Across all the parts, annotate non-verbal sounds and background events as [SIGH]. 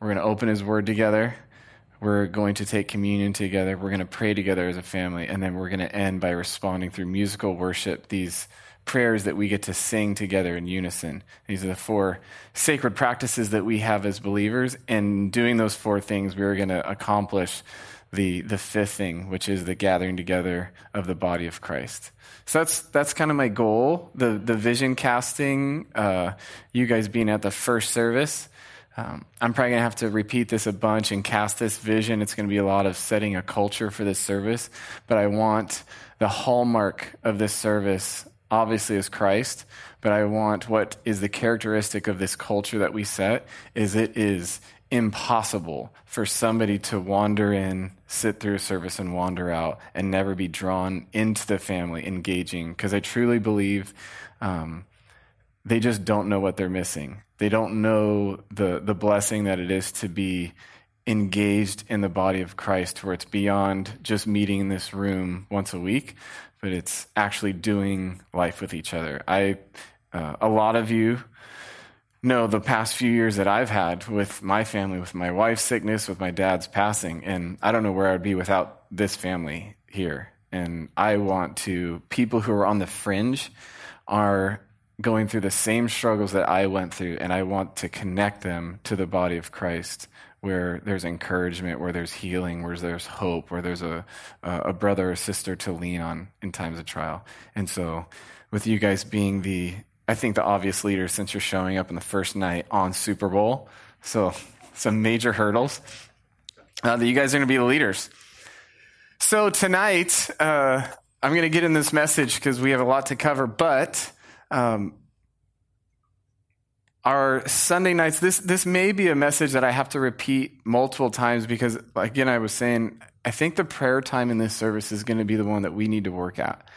We're going to open His Word together. We're going to take communion together. We're going to pray together as a family. And then we're going to end by responding through musical worship, these prayers that we get to sing together in unison. These are the four sacred practices that we have as believers. And doing those four things, we're going to accomplish the, the fifth thing, which is the gathering together of the body of Christ. So that's, that's kind of my goal. The, the vision casting, uh, you guys being at the first service. Um, I'm probably going to have to repeat this a bunch and cast this vision. It's going to be a lot of setting a culture for this service. But I want the hallmark of this service, obviously, is Christ. But I want what is the characteristic of this culture that we set is it is impossible for somebody to wander in, sit through a service, and wander out and never be drawn into the family, engaging. Because I truly believe um, they just don't know what they're missing. They don't know the, the blessing that it is to be engaged in the body of Christ, where it's beyond just meeting in this room once a week, but it's actually doing life with each other. I, uh, a lot of you know the past few years that I've had with my family, with my wife's sickness, with my dad's passing, and I don't know where I'd be without this family here. And I want to, people who are on the fringe are going through the same struggles that I went through, and I want to connect them to the body of Christ where there's encouragement, where there's healing, where there's hope, where there's a, a brother or sister to lean on in times of trial. And so, with you guys being the I think, the obvious leader since you're showing up in the first night on Super Bowl. So, some major hurdles uh, that you guys are going to be the leaders. So, tonight, uh, I'm going to get in this message because we have a lot to cover, but um, our Sunday nights, this, this may be a message that I have to repeat multiple times because, again, I was saying, I think the prayer time in this service is going to be the one that we need to work at.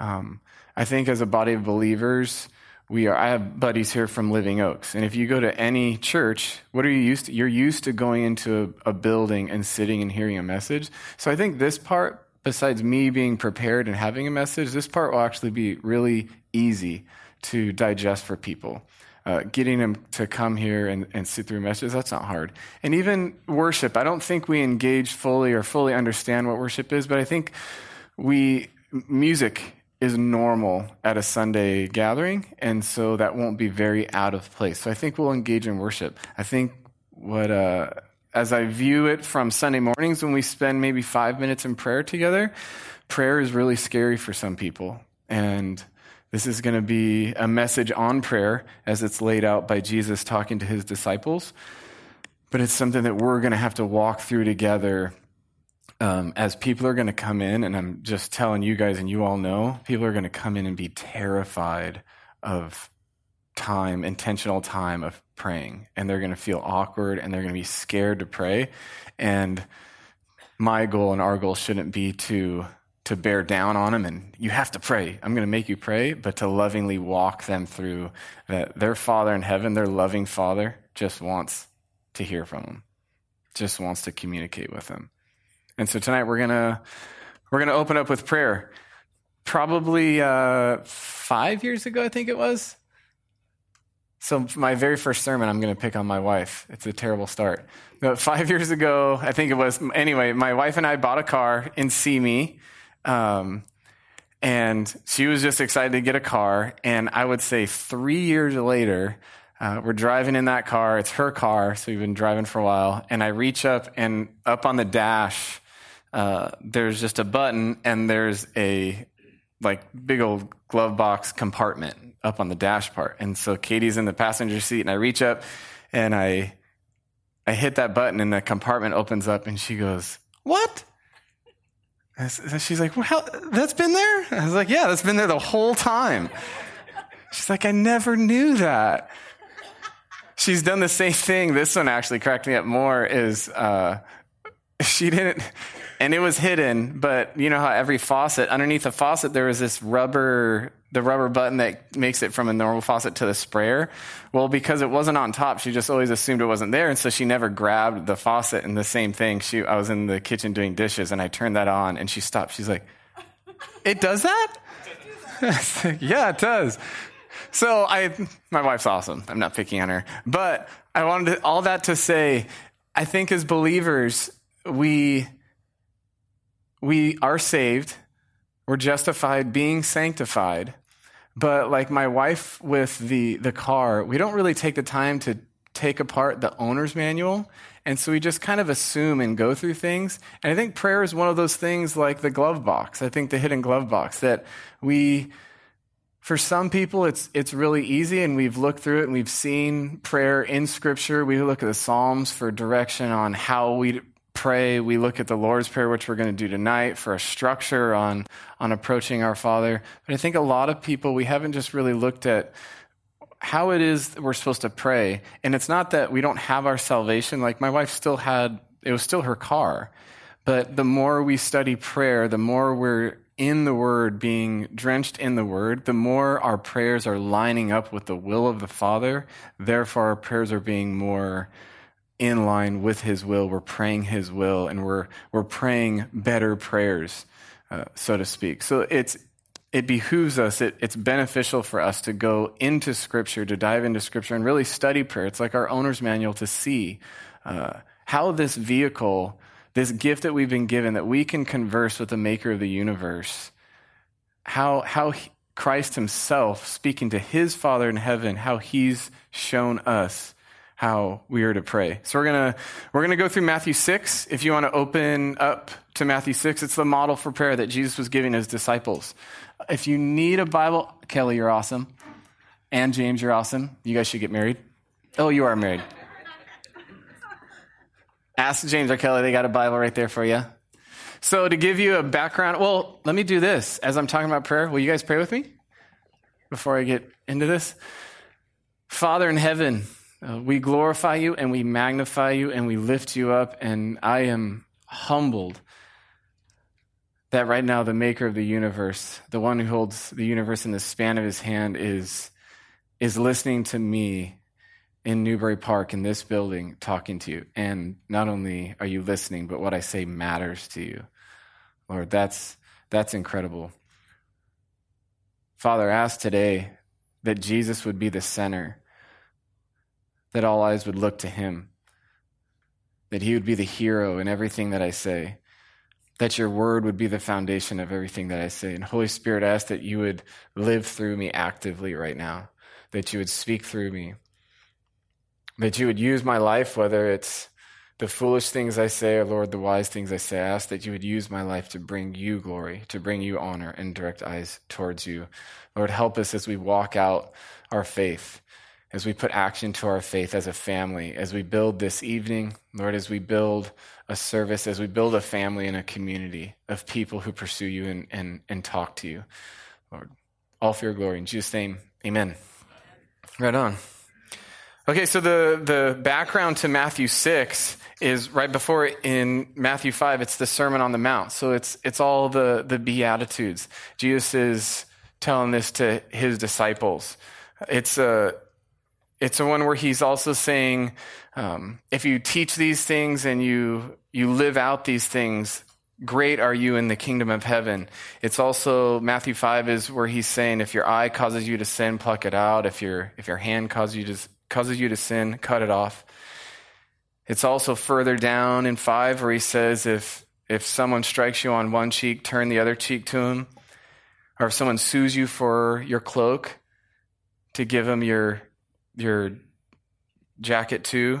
Um, I think as a body of believers, we are i have buddies here from living oaks and if you go to any church what are you used to you're used to going into a, a, building and sitting and hearing a message so i think this part besides me being prepared and having a message this part will actually be really easy to digest for people uh, getting them to come here and, and sit through messages that's not hard and even worship i don't think we engage fully or fully understand what worship is but i think we music is normal at a Sunday gathering, and so that won't be very out of place. So I think we'll engage in worship. I think what, uh, as I view it from Sunday mornings when we spend maybe five minutes in prayer together, prayer is really scary for some people. And this is going to be a message on prayer as it's laid out by Jesus talking to his disciples. But it's something that we're going to have to walk through together um, as people are going to come in, and I'm just telling you guys, and you all know, people are going to come in and be terrified of time, intentional time of praying. And they're going to feel awkward and they're going to be scared to pray. And my goal and our goal shouldn't be to to bear down on them and you have to pray. I'm going to make you pray, but to lovingly walk them through that their Father in heaven, their loving Father, just wants to hear from them, just wants to communicate with them. And so tonight we're gonna we're gonna open up with prayer. Probably uh, five years ago, I think it was. So my very first sermon, I'm going to pick on my wife. It's a terrible start. But five years ago, I think it was. Anyway, my wife and I bought a car in Simi, um, and she was just excited to get a car. And I would say three years later, uh, we're driving in that car. It's her car, so we've been driving for a while. And I reach up, and up on the dash uh, there's just a button and there's a like big old glove box compartment up on the dash part. And so Katie's in the passenger seat and I reach up and I I hit that button and the compartment opens up and she goes, "What?" She's like, "Well, that's been there?" I was like, "Yeah, that's been there the whole time." She's like, "I never knew that." She's done the same thing. This one actually cracked me up more. Is uh, she didn't and it was hidden, but you know how every faucet, underneath the faucet, there was this rubber, the rubber button that makes it from a normal faucet to the sprayer. Well, because it wasn't on top, she just always assumed it wasn't there. And so she never grabbed the faucet and the same thing. She, I was in the kitchen doing dishes and I turned that on and she stopped. She's like, it does that? [LAUGHS] yeah, it does. so I, my wife's awesome. I'm not picking on her, but I wanted to, all that to say, I think as believers, we, we are saved. We're justified being sanctified. But like my wife with the, the car, we don't really take the time to take apart the owner's manual. And so we just kind of assume and go through things. And I think prayer is one of those things like the glove box. I think the hidden glove box that we, for some people, it's, it's really easy and we've looked through it and we've seen prayer in scripture. We look at the Psalms for direction on how we pray. We look at the Lord's Prayer, which we're going to do tonight for a structure on, on approaching our Father. But I think a lot of people, we haven't just really looked at how it is that we're supposed to pray. And it's not that we don't have our salvation. Like my wife still had, it was still her car. But the more we study prayer, the more we're in the Word, being drenched in the Word, the more our prayers are lining up with the will of the Father. Therefore, our prayers are being more in line with His will. We're praying His will, and we're we're praying better prayers, uh, so to speak. So it's it behooves us, it, it's beneficial for us to go into Scripture, to dive into Scripture and really study prayer. It's like our owner's manual to see uh, how this vehicle, this gift that we've been given, that we can converse with the maker of the universe, how, how he, Christ himself, speaking to his Father in heaven, how he's shown us how we are to pray. So we're gonna we're gonna go through Matthew six. If you want to open up to Matthew six, it's the model for prayer that Jesus was giving his disciples. If you need a Bible, Kelly, you're awesome. And James, you're awesome. You guys should get married. Oh, you are married. Ask James or Kelly, they got a Bible right there for you. So, to give you a background, well, let me do this. As I'm talking about prayer, will you guys pray with me before I get into this? Father in heaven, uh, we glorify you and we magnify you and we lift you up, and I am humbled that right now the maker of the universe, the one who holds the universe in the span of his hand, is, is listening to me in Newbury Park in this building talking to you. And not only are you listening, but what I say matters to you. Lord, that's, that's incredible. Father, ask today that Jesus would be the center, that all eyes would look to him, that he would be the hero in everything that I say that your word would be the foundation of everything that I say. And Holy Spirit, I ask that you would live through me actively right now, that you would speak through me, that you would use my life, whether it's the foolish things I say or, Lord, the wise things I say. I ask that you would use my life to bring you glory, to bring you honor, and direct eyes towards you. Lord, help us as we walk out our faith as we put action to our faith as a family, as we build this evening, Lord, as we build a service, as we build a family and a community of people who pursue you and, and, and talk to you. Lord, all for your glory. In Jesus' name, amen. Right on. Okay, so the, the background to Matthew 6 is right before in Matthew 5, it's the Sermon on the Mount. So it's, it's all the, the Beatitudes. Jesus is telling this to his disciples. It's a, it's the one where he's also saying, um, if you teach these things and you you live out these things, great are you in the kingdom of heaven. It's also Matthew five is where he's saying, if your eye causes you to sin, pluck it out. If your if your hand causes you to causes you to sin, cut it off. It's also further down in five where he says, if if someone strikes you on one cheek, turn the other cheek to him. Or if someone sues you for your cloak, to give him your your jacket too.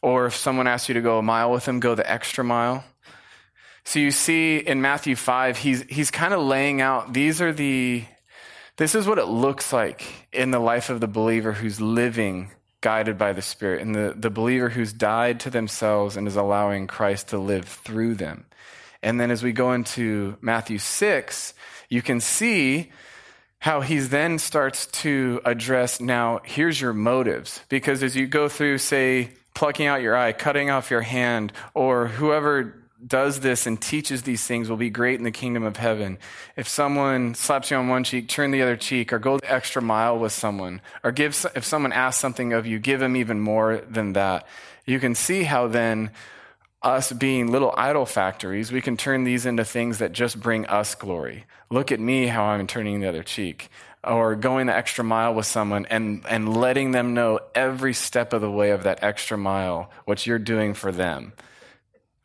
Or if someone asks you to go a mile with them, go the extra mile. So you see in Matthew 5, he's, he's kind of laying out these are the, this is what it looks like in the life of the believer who's living guided by the Spirit and the, the believer who's died to themselves and is allowing Christ to live through them. And then as we go into Matthew 6, you can see how he then starts to address now, here's your motives. Because as you go through, say, plucking out your eye, cutting off your hand, or whoever does this and teaches these things will be great in the kingdom of heaven. If someone slaps you on one cheek, turn the other cheek, or go the extra mile with someone, or give, if someone asks something of you, give them even more than that. You can see how then us being little idol factories, we can turn these into things that just bring us glory. Look at me, how I'm turning the other cheek. or going the extra mile with someone and, and letting them know every step of the way of that extra mile what you're doing for them.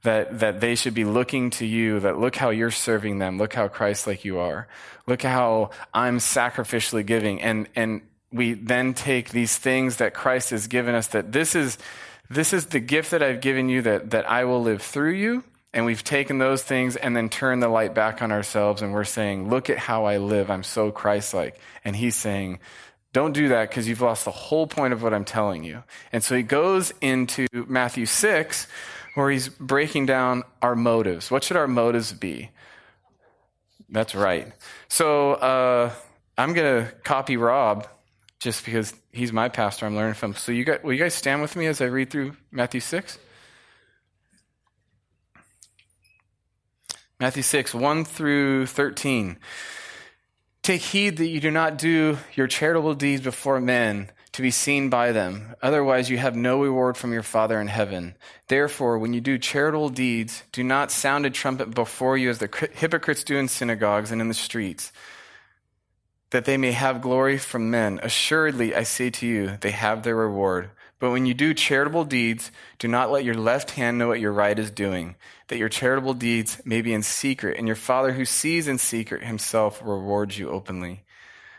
That, that they should be looking to you, that look how you're serving them, look how Christ like you are, look how I'm sacrificially giving. And, and we then take these things that Christ has given us that this is, this is the gift that I've given you that, that I will live through you and we've taken those things and then turned the light back on ourselves and we're saying, Look at how I live. I'm so Christ like. And he's saying, Don't do that because you've lost the whole point of what I'm telling you. And so he goes into Matthew 6 where he's breaking down our motives. What should our motives be? That's right. So uh, I'm going to copy Rob just because he's my pastor. I'm learning from. So you got, will you guys stand with me as I read through Matthew 6? Matthew 6, 1 through 13. Take heed that you do not do your charitable deeds before men to be seen by them. Otherwise, you have no reward from your Father in heaven. Therefore, when you do charitable deeds, do not sound a trumpet before you as the hypocrites do in synagogues and in the streets, that they may have glory from men. Assuredly, I say to you, they have their reward. But when you do charitable deeds, do not let your left hand know what your right is doing, that your charitable deeds may be in secret, and your Father who sees in secret himself rewards you openly.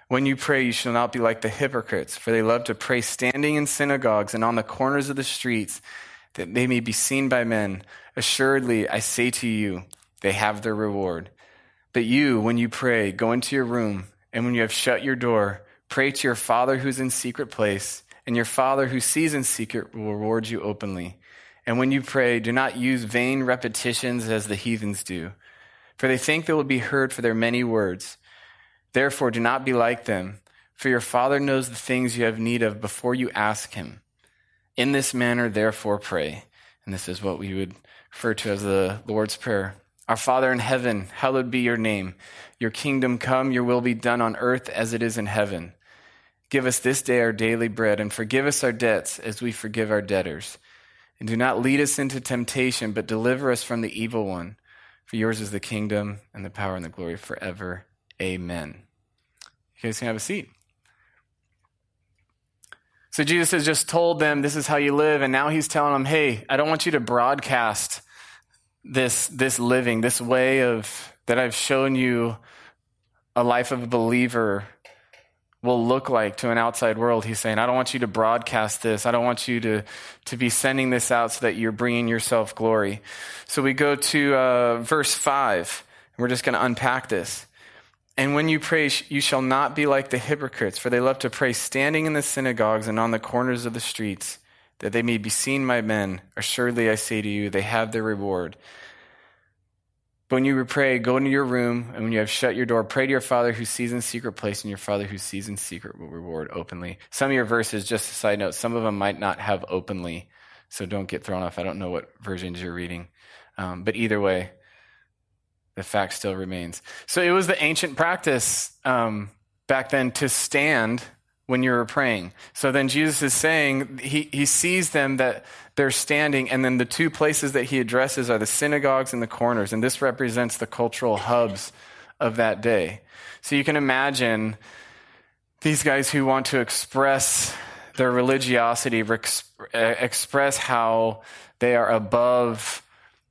When you pray, you shall not be like the hypocrites, for they love to pray standing in synagogues and on the corners of the streets, that they may be seen by men. Assuredly, I say to you, they have their reward. But you, when you pray, go into your room, and when you have shut your door, pray to your Father who's in secret place and your Father who sees in secret will reward you openly. And when you pray, do not use vain repetitions as the heathens do, for they think they will be heard for their many words. Therefore, do not be like them, for your Father knows the things you have need of before you ask Him. In this manner, therefore, pray. And this is what we would refer to as the Lord's Prayer. Our Father in heaven, hallowed be your name. Your kingdom come, your will be done on earth as it is in heaven. Give us this day our daily bread, and forgive us our debts as we forgive our debtors. And do not lead us into temptation, but deliver us from the evil one. For yours is the kingdom, and the power, and the glory forever. Amen. You guys can have a seat. So Jesus has just told them this is how you live, and now he's telling them, hey, I don't want you to broadcast this, this living, this way of that I've shown you a life of a believer will look like to an outside world. He's saying, I don't want you to broadcast this. I don't want you to, to be sending this out so that you're bringing yourself glory. So we go to uh, verse 5. And we're just going to unpack this. And when you pray, you shall not be like the hypocrites, for they love to pray standing in the synagogues and on the corners of the streets, that they may be seen by men. Assuredly, I say to you, they have their reward. But when you pray, go into your room, and when you have shut your door, pray to your Father who sees in secret place, and your Father who sees in secret will reward openly. Some of your verses, just a side note, some of them might not have openly, so don't get thrown off. I don't know what versions you're reading. Um, but either way, the fact still remains. So it was the ancient practice um, back then to stand when you were praying. So then Jesus is saying, he, he sees them that they're standing, and then the two places that he addresses are the synagogues and the corners, and this represents the cultural hubs of that day. So you can imagine these guys who want to express their religiosity, express how they are above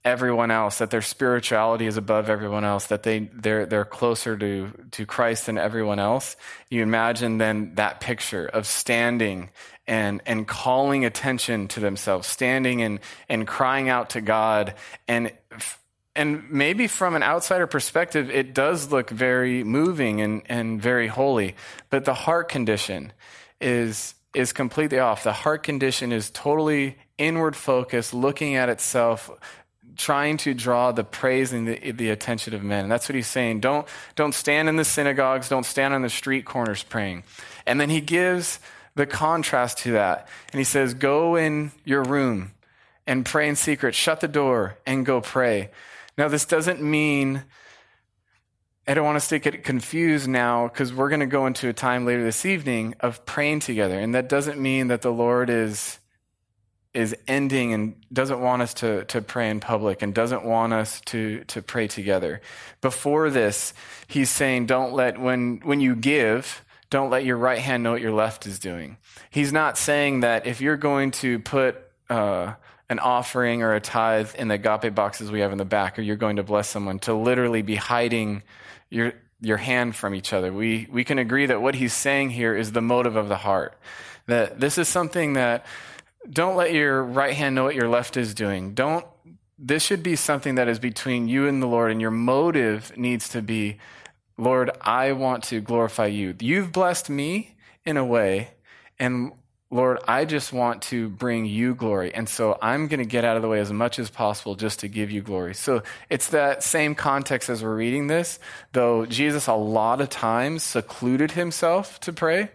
everyone else, that their spirituality is above everyone else, that they, they're, they're closer to, to Christ than everyone else. You imagine then that picture of standing and, and calling attention to themselves, standing and, and crying out to God. And, and maybe from an outsider perspective, it does look very moving and, and very holy, but the heart condition is, is completely off. The heart condition is totally inward focused, looking at itself, trying to draw the praise and the, the, attention of men. And that's what he's saying. Don't, don't stand in the synagogues, don't stand on the street corners praying. And then he gives the contrast to that. And he says, Go in your room and pray in secret, shut the door and go pray. Now, this doesn't mean. I don't want us to get confused now because we're going to go into a time later this evening of praying together. And that doesn't mean that the Lord is is ending and doesn't want us to, to pray in public and doesn't want us to, to pray together. Before this, he's saying, don't let, when, when you give, don't let your right hand know what your left is doing. He's not saying that if you're going to put uh, an offering or a tithe in the agape boxes we have in the back, or you're going to bless someone, to literally be hiding your your hand from each other. We we can agree that what he's saying here is the motive of the heart. That this is something that don't let your right hand know what your left is doing. Don't this should be something that is between you and the Lord, and your motive needs to be, Lord, I want to glorify you. You've blessed me in a way, and Lord, I just want to bring you glory. And so I'm going to get out of the way as much as possible just to give you glory. So it's that same context as we're reading this, though Jesus a lot of times secluded himself to pray.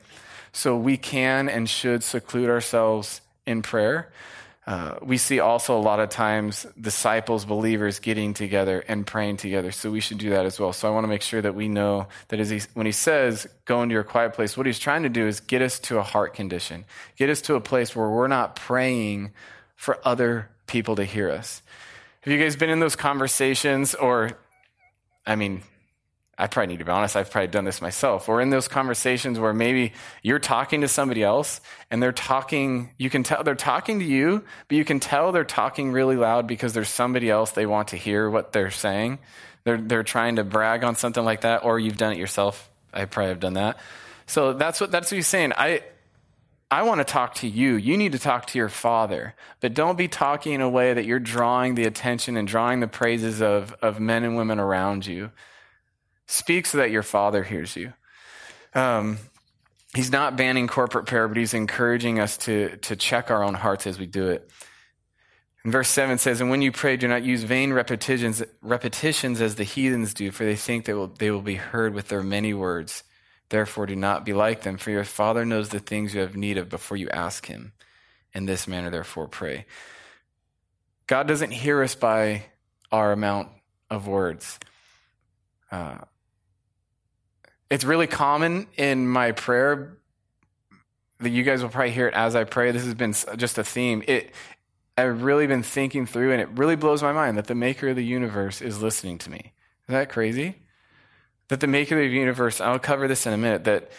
So we can and should seclude ourselves in prayer. Uh, we see also a lot of times disciples, believers getting together and praying together. So we should do that as well. So I want to make sure that we know that as he, when he says, go into your quiet place, what he's trying to do is get us to a heart condition, get us to a place where we're not praying for other people to hear us. Have you guys been in those conversations or, I mean, I probably need to be honest, I've probably done this myself. Or in those conversations where maybe you're talking to somebody else and they're talking, you can tell they're talking to you, but you can tell they're talking really loud because there's somebody else they want to hear what they're saying. They're, they're trying to brag on something like that, or you've done it yourself. I probably have done that. So that's what, that's what he's saying. I, I want to talk to you. You need to talk to your father. But don't be talking in a way that you're drawing the attention and drawing the praises of, of men and women around you. Speak so that your Father hears you. Um, he's not banning corporate prayer, but he's encouraging us to, to check our own hearts as we do it. And verse 7 says, And when you pray, do not use vain repetitions, repetitions as the heathens do, for they think they will, they will be heard with their many words. Therefore, do not be like them, for your Father knows the things you have need of before you ask Him. In this manner, therefore, pray. God doesn't hear us by our amount of words. Uh, it's really common in my prayer that you guys will probably hear it as I pray. This has been just a theme. It, I've really been thinking through, and it really blows my mind that the maker of the universe is listening to me. Is that crazy? That the maker of the universe, I'll cover this in a minute, that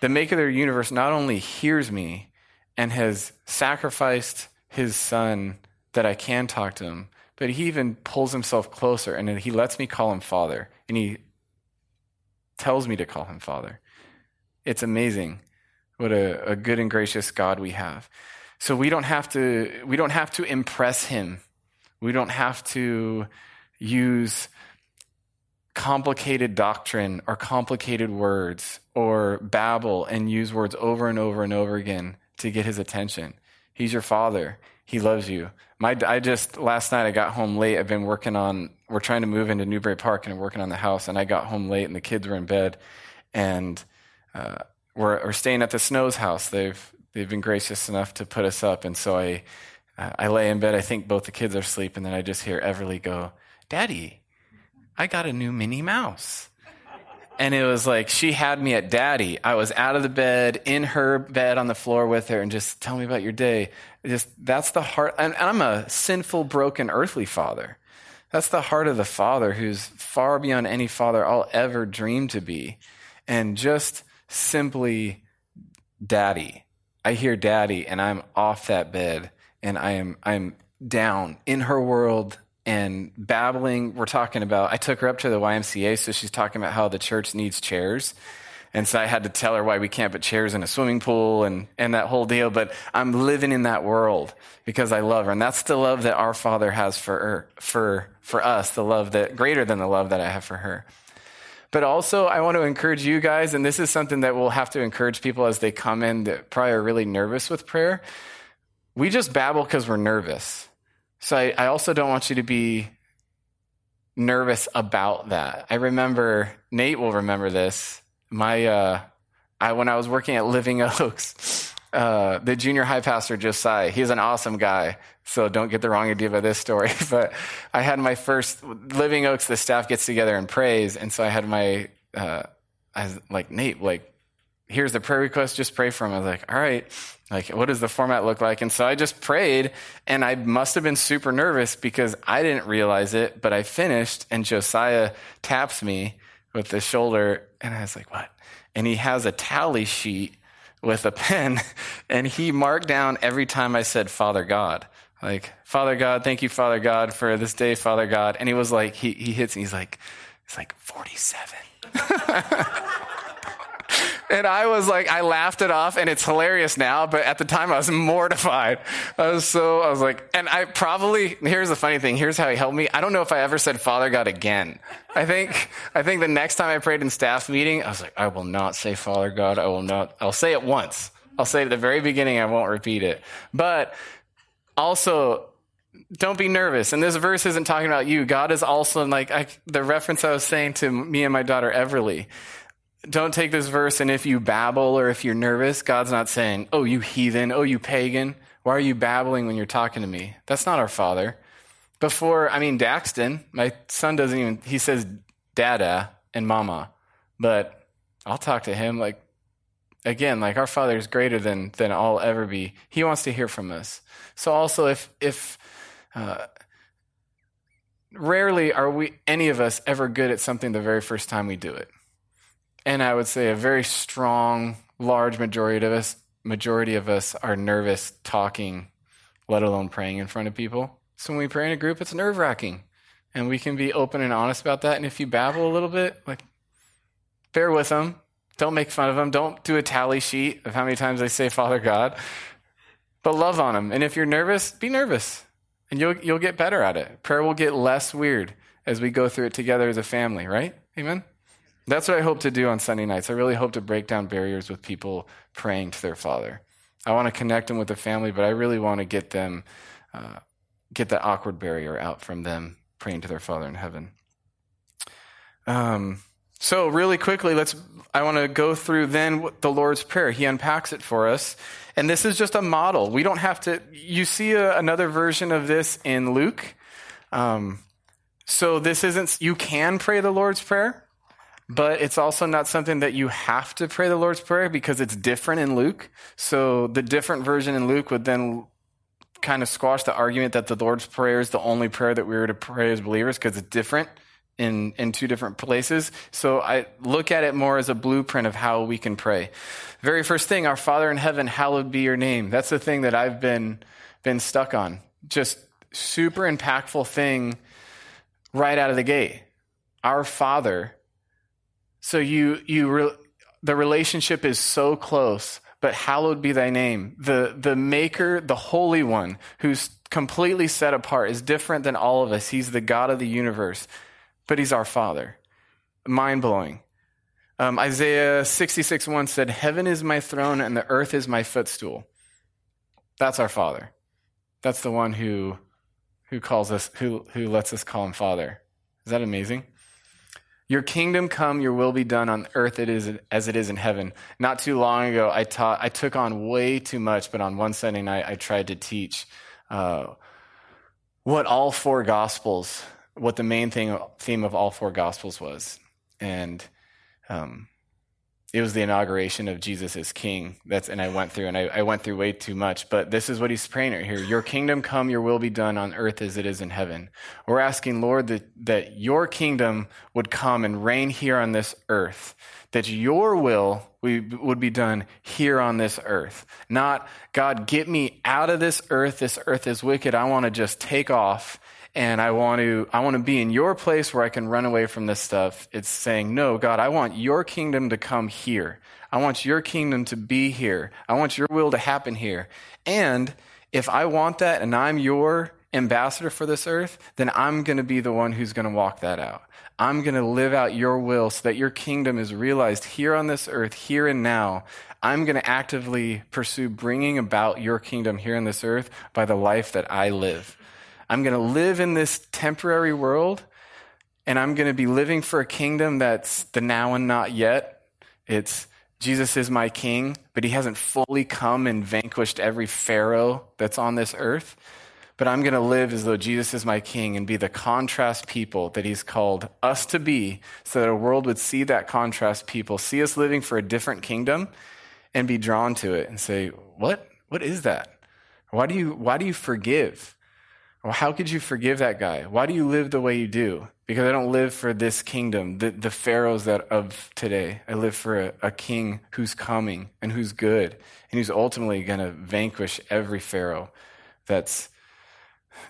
the maker of the universe not only hears me and has sacrificed his son that I can talk to him, but he even pulls himself closer and he lets me call him father. And he tells me to call him Father. It's amazing what a, a good and gracious God we have. So we don't have to we don't have to impress him. We don't have to use complicated doctrine or complicated words or babble and use words over and over and over again to get his attention. He's your father. He loves you. My, I just, last night I got home late. I've been working on, we're trying to move into Newbury Park and I'm working on the house. And I got home late and the kids were in bed. And uh, we're, we're staying at the Snow's house. They've, they've been gracious enough to put us up. And so I, uh, I lay in bed. I think both the kids are asleep. And then I just hear Everly go, Daddy, I got a new Minnie Mouse. And it was like she had me at daddy. I was out of the bed, in her bed on the floor with her, and just tell me about your day. Just that's the heart. And, and I'm a sinful, broken, earthly father. That's the heart of the father who's far beyond any father I'll ever dream to be. And just simply daddy. I hear daddy and I'm off that bed and I am I'm down in her world and babbling. We're talking about, I took her up to the YMCA, so she's talking about how the church needs chairs. And so I had to tell her why we can't put chairs in a swimming pool and, and that whole deal. But I'm living in that world because I love her. And that's the love that our Father has for her, for, for us, the love that greater than the love that I have for her. But also, I want to encourage you guys, and this is something that we'll have to encourage people as they come in that probably are really nervous with prayer. We just babble because we're nervous. So I, I also don't want you to be nervous about that. I remember, Nate will remember this. My, uh, I, when I was working at Living [LAUGHS] Oaks, uh, the junior high pastor Josiah, he's an awesome guy. So don't get the wrong idea about this story. [LAUGHS] But I had my first Living Oaks. The staff gets together and prays, and so I had my, uh, I was like Nate, like here's the prayer request, just pray for him. I was like, all right, like, what does the format look like? And so I just prayed, and I must have been super nervous because I didn't realize it, but I finished, and Josiah taps me with the shoulder, and I was like, what? and he has a tally sheet with a pen [LAUGHS] and he marked down every time I said Father God. Like, Father God, thank you, Father God, for this day, Father God. And he was like, he, he hits me, he's like, it's like 47. [LAUGHS] and I was like, I laughed it off, and it's hilarious now. But at the time, I was [LAUGHS] mortified. I was so, I was like, and I probably. Here's the funny thing. Here's how he helped me. I don't know if I ever said Father God again. I think, I think the next time I prayed in staff meeting, I was like, I will not say Father God. I will not. I'll say it once. I'll say it at the very beginning. I won't repeat it. But also, don't be nervous. And this verse isn't talking about you. God is also like I, the reference I was saying to me and my daughter Everly don't take this verse and if you babble or if you're nervous, God's not saying, oh, you heathen, oh, you pagan, why are you babbling when you're talking to me? That's not our father. Before, I mean, Daxton, my son doesn't even, he says dada and mama, but I'll talk to him like, again, like our father is greater than, than I'll ever be. He wants to hear from us. So also if, if, uh, rarely are we, any of us ever good at something the very first time we do it and I would say a very strong, large majority of us majority of us are nervous talking, let alone praying in front of people. So when we pray in a group, it's nerve wracking. And we can be open and honest about that. And if you babble a little bit, like bear with them. Don't make fun of them. Don't do a tally sheet of how many times they say Father God. But love on them. And if you're nervous, be nervous. And you'll you'll get better at it. Prayer will get less weird as we go through it together as a family, right? Amen. That's what I hope to do on Sunday nights. I really hope to break down barriers with people praying to their Father. I want to connect them with the family, but I really want to get them, uh, get that awkward barrier out from them praying to their Father in heaven. Um, so really quickly, let's. I want to go through then the Lord's Prayer. He unpacks it for us, and this is just a model. We don't have to. You see a, another version of this in Luke. Um, so this isn't. You can pray the Lord's Prayer but it's also not something that you have to pray the Lord's Prayer because it's different in Luke. So the different version in Luke would then kind of squash the argument that the Lord's Prayer is the only prayer that we were to pray as believers because it's different in, in two different places. So I look at it more as a blueprint of how we can pray. Very first thing, our Father in heaven, hallowed be your name. That's the thing that I've been, been stuck on. Just super impactful thing right out of the gate. Our Father so you, you, re- the relationship is so close, but hallowed be thy name. The, the maker, the holy one who's completely set apart is different than all of us. He's the God of the universe, but he's our father. Mind blowing. Um, Isaiah 66 1 said, Heaven is my throne and the earth is my footstool. That's our father. That's the one who, who calls us, who, who lets us call him father. Is that amazing? Your kingdom come, your will be done on earth it is as it is in heaven. Not too long ago, I taught. I took on way too much, but on one Sunday night, I tried to teach uh, what all four gospels, what the main thing theme of all four gospels was, and um, it was the inauguration of Jesus as King. That's and I went through and I, I, went through way too much. But this is what he's praying right here: Your kingdom come, your will be done on earth as it is in heaven. We're asking, Lord, that, that your kingdom would come and reign here on this earth. That your will we, would be done here on this earth. Not, God, get me out of this earth. This earth is wicked. I want to just take off and I want to I want to be in your place where I can run away from this stuff. It's saying, "No, God, I want your kingdom to come here. I want your kingdom to be here. I want your will to happen here." And if I want that and I'm your ambassador for this earth, then I'm going to be the one who's going to walk that out. I'm going to live out your will so that your kingdom is realized here on this earth, here and now. I'm going to actively pursue bringing about your kingdom here on this earth by the life that I live. I'm going to live in this temporary world and I'm going to be living for a kingdom that's the now and not yet. It's Jesus is my king, but he hasn't fully come and vanquished every Pharaoh that's on this earth. But I'm going to live as though Jesus is my king and be the contrast people that he's called us to be so that a world would see that contrast people, see us living for a different kingdom and be drawn to it and say, what? What is that? Why do you, why do you forgive? Well, how could you forgive that guy? Why do you live the way you do? Because I don't live for this kingdom, the, the pharaohs that of today. I live for a, a king who's coming and who's good and who's ultimately going to vanquish every pharaoh that's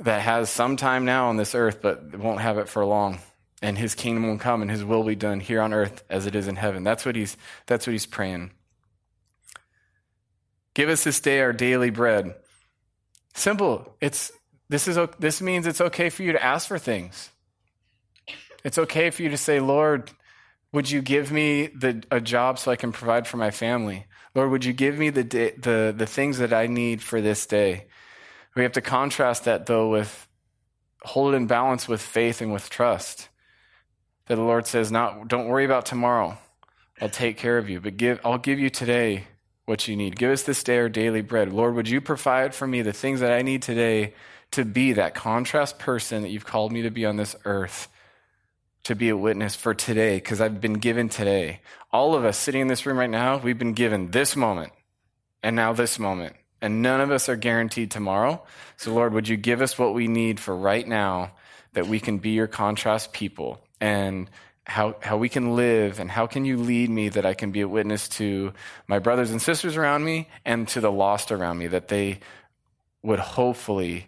that has some time now on this earth, but won't have it for long. And his kingdom will come and his will be done here on earth as it is in heaven. That's what he's that's what he's praying. Give us this day our daily bread. Simple. It's this is this means it's okay for you to ask for things. It's okay for you to say, "Lord, would you give me the, a job so I can provide for my family? Lord, would you give me the, the, the things that I need for this day? We have to contrast that, though, with hold it in balance with faith and with trust. That the Lord says, not, don't worry about tomorrow. I'll take care of you, but give, I'll give you today what you need. Give us this day our daily bread. Lord, would you provide for me the things that I need today to be that contrast person that you've called me to be on this earth, to be a witness for today, because I've been given today. All of us sitting in this room right now, we've been given this moment and now this moment and none of us are guaranteed tomorrow. So, Lord, would you give us what we need for right now that we can be your contrast people and how, how we can live and how can you lead me that I can be a witness to my brothers and sisters around me and to the lost around me, that they would hopefully,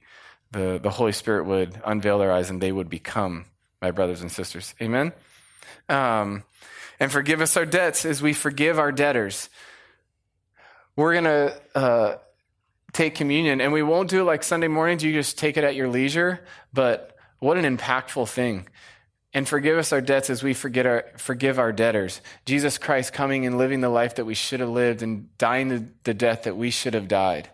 the, the Holy Spirit would unveil their eyes and they would become my brothers and sisters. Amen? Um, and forgive us our debts as we forgive our debtors. We're going to uh, take communion. And we won't do it like Sunday mornings, you just take it at your leisure. But what an impactful thing. And forgive us our debts as we forget our, forgive our debtors. Jesus Christ coming and living the life that we should have lived and dying the, the death that we should have died.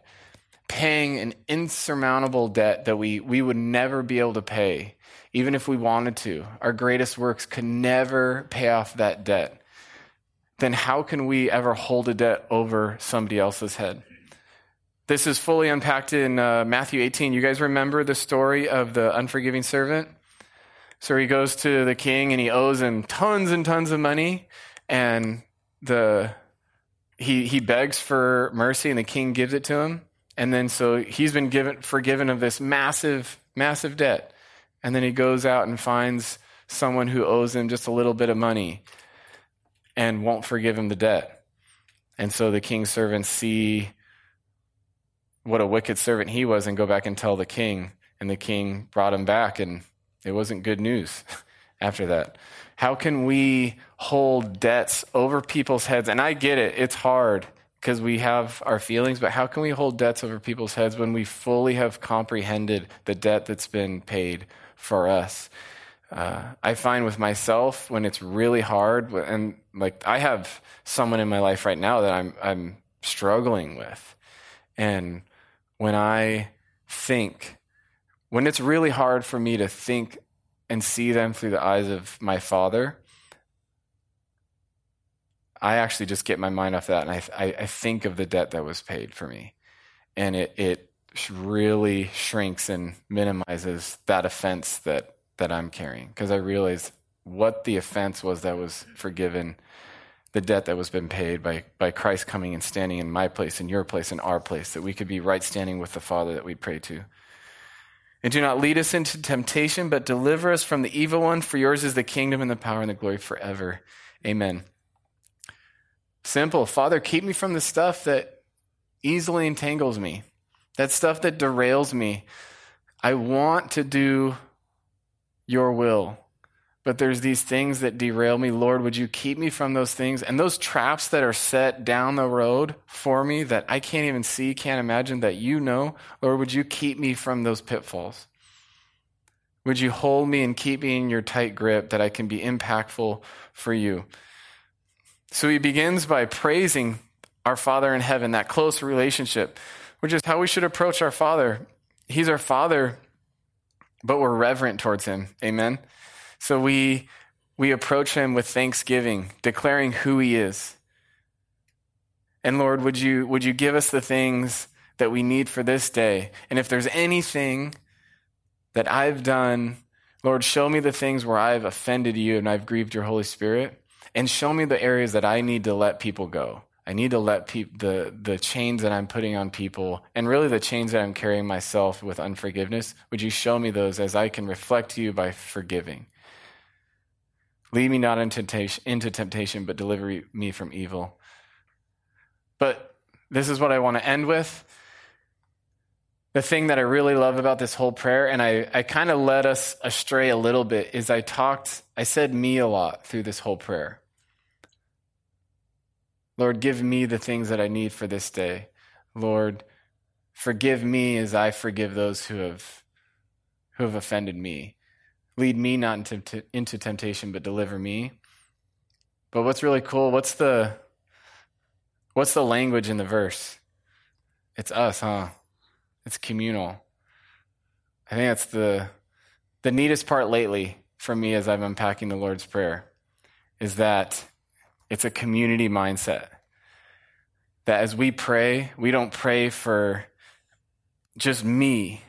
Paying an insurmountable debt that we, we would never be able to pay, even if we wanted to. Our greatest works could never pay off that debt. Then how can we ever hold a debt over somebody else's head? This is fully unpacked in uh, Matthew 18. You guys remember the story of the unforgiving servant? So he goes to the king and he owes him tons and tons of money, and the he he begs for mercy, and the king gives it to him. And then so he's been given forgiven of this massive massive debt, and then he goes out and finds someone who owes him just a little bit of money, and won't forgive him the debt. And so the king's servants see what a wicked servant he was and go back and tell the king. And the king brought him back, and it wasn't good news [LAUGHS] after that. How can we hold debts over people's heads? And I get it, it's hard because we have our feelings, but how can we hold debts over people's heads when we fully have comprehended the debt that's been paid for us? Uh, I find with myself when it's really hard, and like I have someone in my life right now that I'm I'm struggling with, and when I think, when it's really hard for me to think and see them through the eyes of my father, I actually just get my mind off that and I, I, I think of the debt that was paid for me. And it, it really shrinks and minimizes that offense that, that I'm carrying because I realize what the offense was that was forgiven the debt that was been paid by, by Christ coming and standing in my place, in your place, in our place, that we could be right standing with the Father that we pray to. And do not lead us into temptation, but deliver us from the evil one, for yours is the kingdom and the power and the glory forever. Amen. Simple. Father, keep me from the stuff that easily entangles me, that stuff that derails me. I want to do your will but there's these things that derail me. Lord, would you keep me from those things? And those traps that are set down the road for me that I can't even see, can't imagine, that you know, Lord, would you keep me from those pitfalls? Would you hold me and keep me in your tight grip that I can be impactful for you? So he begins by praising our Father in heaven, that close relationship, which is how we should approach our Father. He's our Father, but we're reverent towards him. Amen. So we, we approach him with thanksgiving, declaring who he is. And Lord, would you, would you give us the things that we need for this day? And if there's anything that I've done, Lord, show me the things where I've offended you and I've grieved your Holy Spirit. And show me the areas that I need to let people go. I need to let peop- the, the chains that I'm putting on people, and really the chains that I'm carrying myself with unforgiveness, would you show me those as I can reflect to you by forgiving? Lead me not into temptation, into temptation, but deliver me from evil. But this is what I want to end with. The thing that I really love about this whole prayer, and I, I kind of led us astray a little bit, is I talked, I said me a lot through this whole prayer. Lord, give me the things that I need for this day. Lord, forgive me as I forgive those who have who have offended me. Lead me not into, into temptation, but deliver me. But what's really cool, what's the what's the language in the verse? It's us, huh? It's communal. I think that's the the neatest part lately for me as I'm unpacking the Lord's Prayer is that it's a community mindset. That as we pray, we don't pray for just me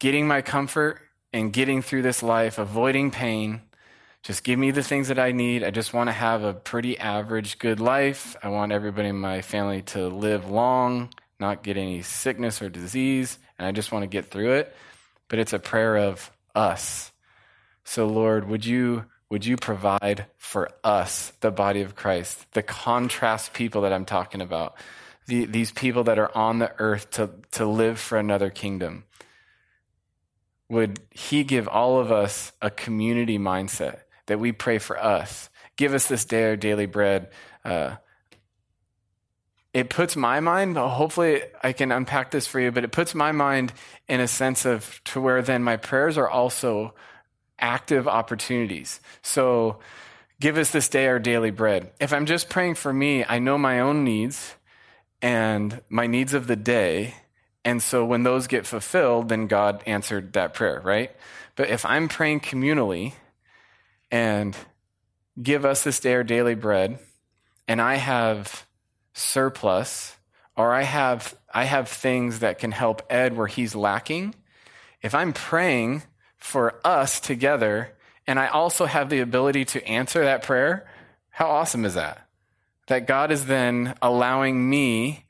getting my comfort and getting through this life, avoiding pain. Just give me the things that I need. I just want to have a pretty average, good life. I want everybody in my family to live long, not get any sickness or disease, and I just want to get through it. But it's a prayer of us. So, Lord, would you would you provide for us, the body of Christ, the contrast people that I'm talking about, the, these people that are on the earth to, to live for another kingdom? Would He give all of us a community mindset that we pray for us? Give us this day our daily bread. Uh, it puts my mind, hopefully I can unpack this for you, but it puts my mind in a sense of to where then my prayers are also active opportunities. So give us this day our daily bread. If I'm just praying for me, I know my own needs and my needs of the day. And so when those get fulfilled, then God answered that prayer, right? But if I'm praying communally and give us this day our daily bread, and I have surplus, or I have I have things that can help Ed where he's lacking, if I'm praying for us together, and I also have the ability to answer that prayer, how awesome is that? That God is then allowing me,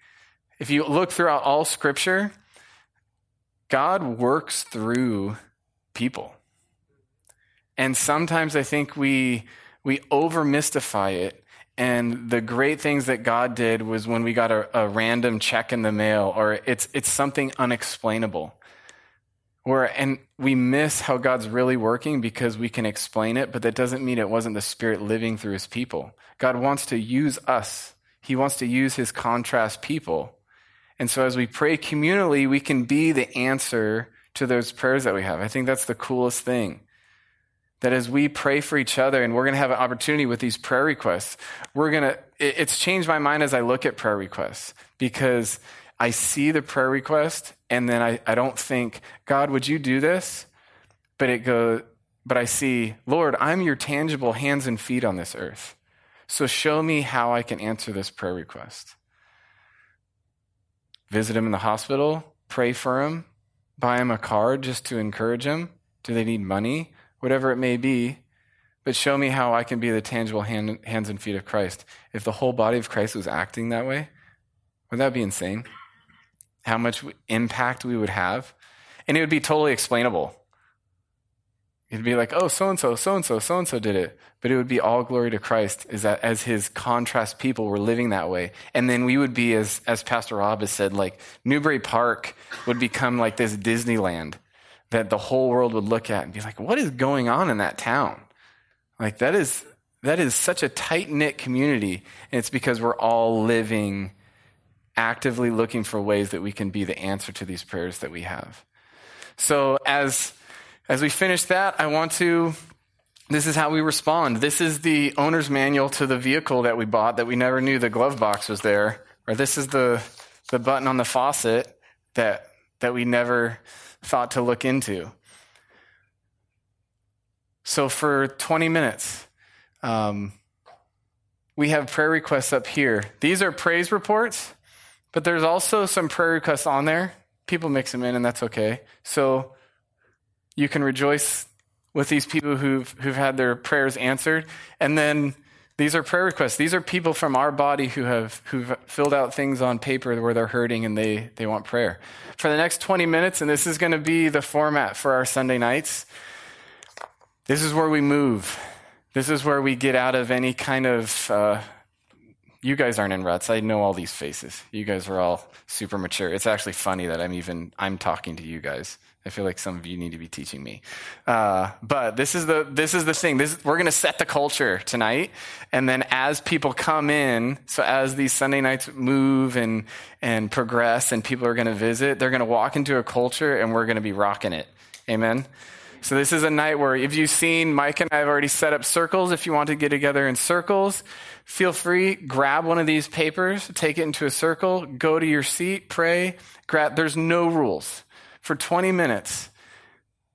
if you look throughout all scripture, God works through people. And sometimes I think we, we over mystify it. And the great things that God did was when we got a, a random check in the mail, or it's, it's something unexplainable. Where, and we miss how God's really working because we can explain it, but that doesn't mean it wasn't the Spirit living through his people. God wants to use us. He wants to use his contrast people. And so as we pray communally, we can be the answer to those prayers that we have. I think that's the coolest thing. That as we pray for each other, and we're going to have an opportunity with these prayer requests, we're going to, it's changed my mind as I look at prayer requests because I see the prayer request and then I, I don't think, God, would you do this? But it goes, but I see, Lord, I'm your tangible hands and feet on this earth. So show me how I can answer this prayer request. Visit him in the hospital, pray for him, buy him a card just to encourage him. Do they need money? Whatever it may be. But show me how I can be the tangible hand, hands and feet of Christ. If the whole body of Christ was acting that way, would that be insane? How much impact we would have. And it would be totally explainable. It'd be like, oh, so and so, so and so, so and so did it. But it would be all glory to Christ is that as his contrast people were living that way. And then we would be, as, as Pastor Rob has said, like Newbury Park would become like this Disneyland that the whole world would look at and be like, what is going on in that town? Like that is, that is such a tight knit community. And it's because we're all living actively looking for ways that we can be the answer to these prayers that we have. So as as we finish that, I want to this is how we respond. This is the owner's manual to the vehicle that we bought that we never knew the glove box was there. Or this is the the button on the faucet that that we never thought to look into. So for 20 minutes, um, we have prayer requests up here. These are praise reports. But there's also some prayer requests on there. People mix them in, and that's okay. So you can rejoice with these people who've, who've had their prayers answered. And then These are prayer requests. These are people from our body who have who've filled out things on paper where they're hurting and they, they want prayer. For the next 20 minutes, and this is going to be the format for our Sunday nights, this is where we move. This is where we get out of any kind of uh, you guys aren't in ruts. I know all these faces. You guys are all super mature. It's actually funny that I'm even I'm talking to you guys. I feel like some of you need to be teaching me. Uh, but this is the this is the thing. This we're going to set the culture tonight, and then as people come in, so as these Sunday nights move and and progress, and people are going to visit, they're going to walk into a culture, and we're going to be rocking it. Amen. So this is a night where if you've seen Mike and I have already set up circles. If you want to get together in circles, feel free, grab one of these papers, take it into a circle, go to your seat, pray, grab, there's no rules. For 20 minutes,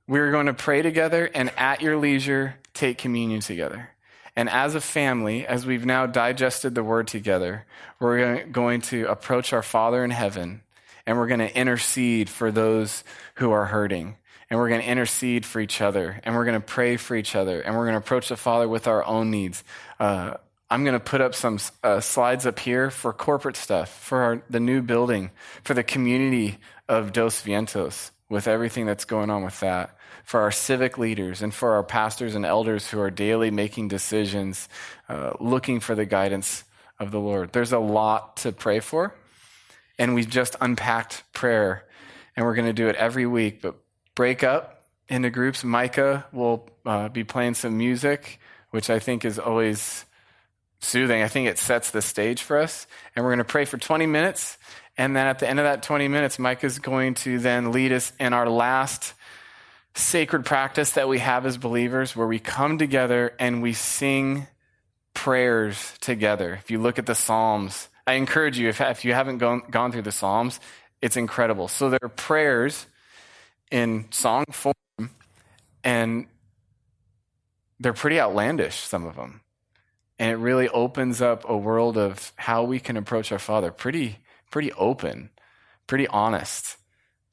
we're going to pray together and at your leisure, take communion together. And as a family, as we've now digested the word together, we're going to approach our Father in heaven and we're going to intercede for those who are hurting and we're going to intercede for each other, and we're going to pray for each other, and we're going to approach the Father with our own needs. Uh, I'm going to put up some uh, slides up here for corporate stuff, for our, the new building, for the community of Dos Vientos, with everything that's going on with that, for our civic leaders, and for our pastors and elders who are daily making decisions, uh, looking for the guidance of the Lord. There's a lot to pray for, and we've just unpacked prayer, and we're going to do it every week, but break up into groups. Micah will uh, be playing some music, which I think is always soothing. I think it sets the stage for us. And we're going to pray for 20 minutes. And then at the end of that 20 minutes, Mike is going to then lead us in our last sacred practice that we have as believers, where we come together and we sing prayers together. If you look at the Psalms, I encourage you, if, if you haven't gone, gone through the Psalms, it's incredible. So there are prayers in song form, and they're pretty outlandish, some of them. And it really opens up a world of how we can approach our Father pretty, pretty open, pretty honest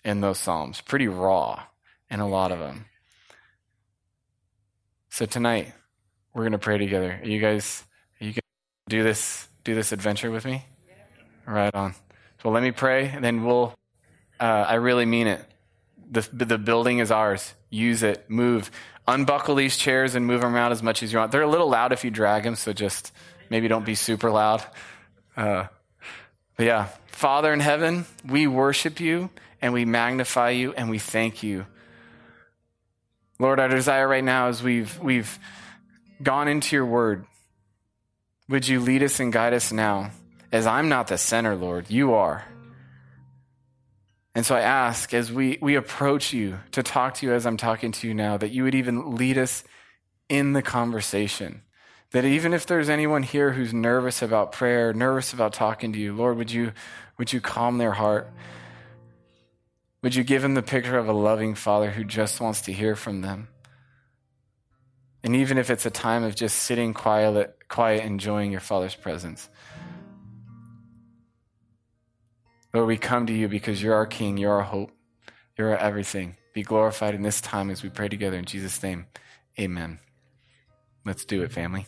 in those Psalms, pretty raw in a lot of them. So tonight, we're going to pray together. Are you guys, are you going to do this, do this adventure with me? Yeah. Right on. So let me pray, and then we'll, uh, I really mean it. The, the building is ours. Use it. Move. Unbuckle these chairs and move them around as much as you want. They're a little loud if you drag them, so just maybe don't be super loud. Uh, but yeah, Father in heaven, we worship you and we magnify you and we thank you. Lord, our desire right now is we've, we've gone into your word. Would you lead us and guide us now? As I'm not the center, Lord, you are. And so I ask as we, we approach you to talk to you as I'm talking to you now, that you would even lead us in the conversation. That even if there's anyone here who's nervous about prayer, nervous about talking to you, Lord, would you, would you calm their heart? Would you give them the picture of a loving father who just wants to hear from them? And even if it's a time of just sitting quiet, quiet enjoying your father's presence, Lord, we come to you because you're our King, you're our hope, you're our everything. Be glorified in this time as we pray together in Jesus' name. Amen. Let's do it, family.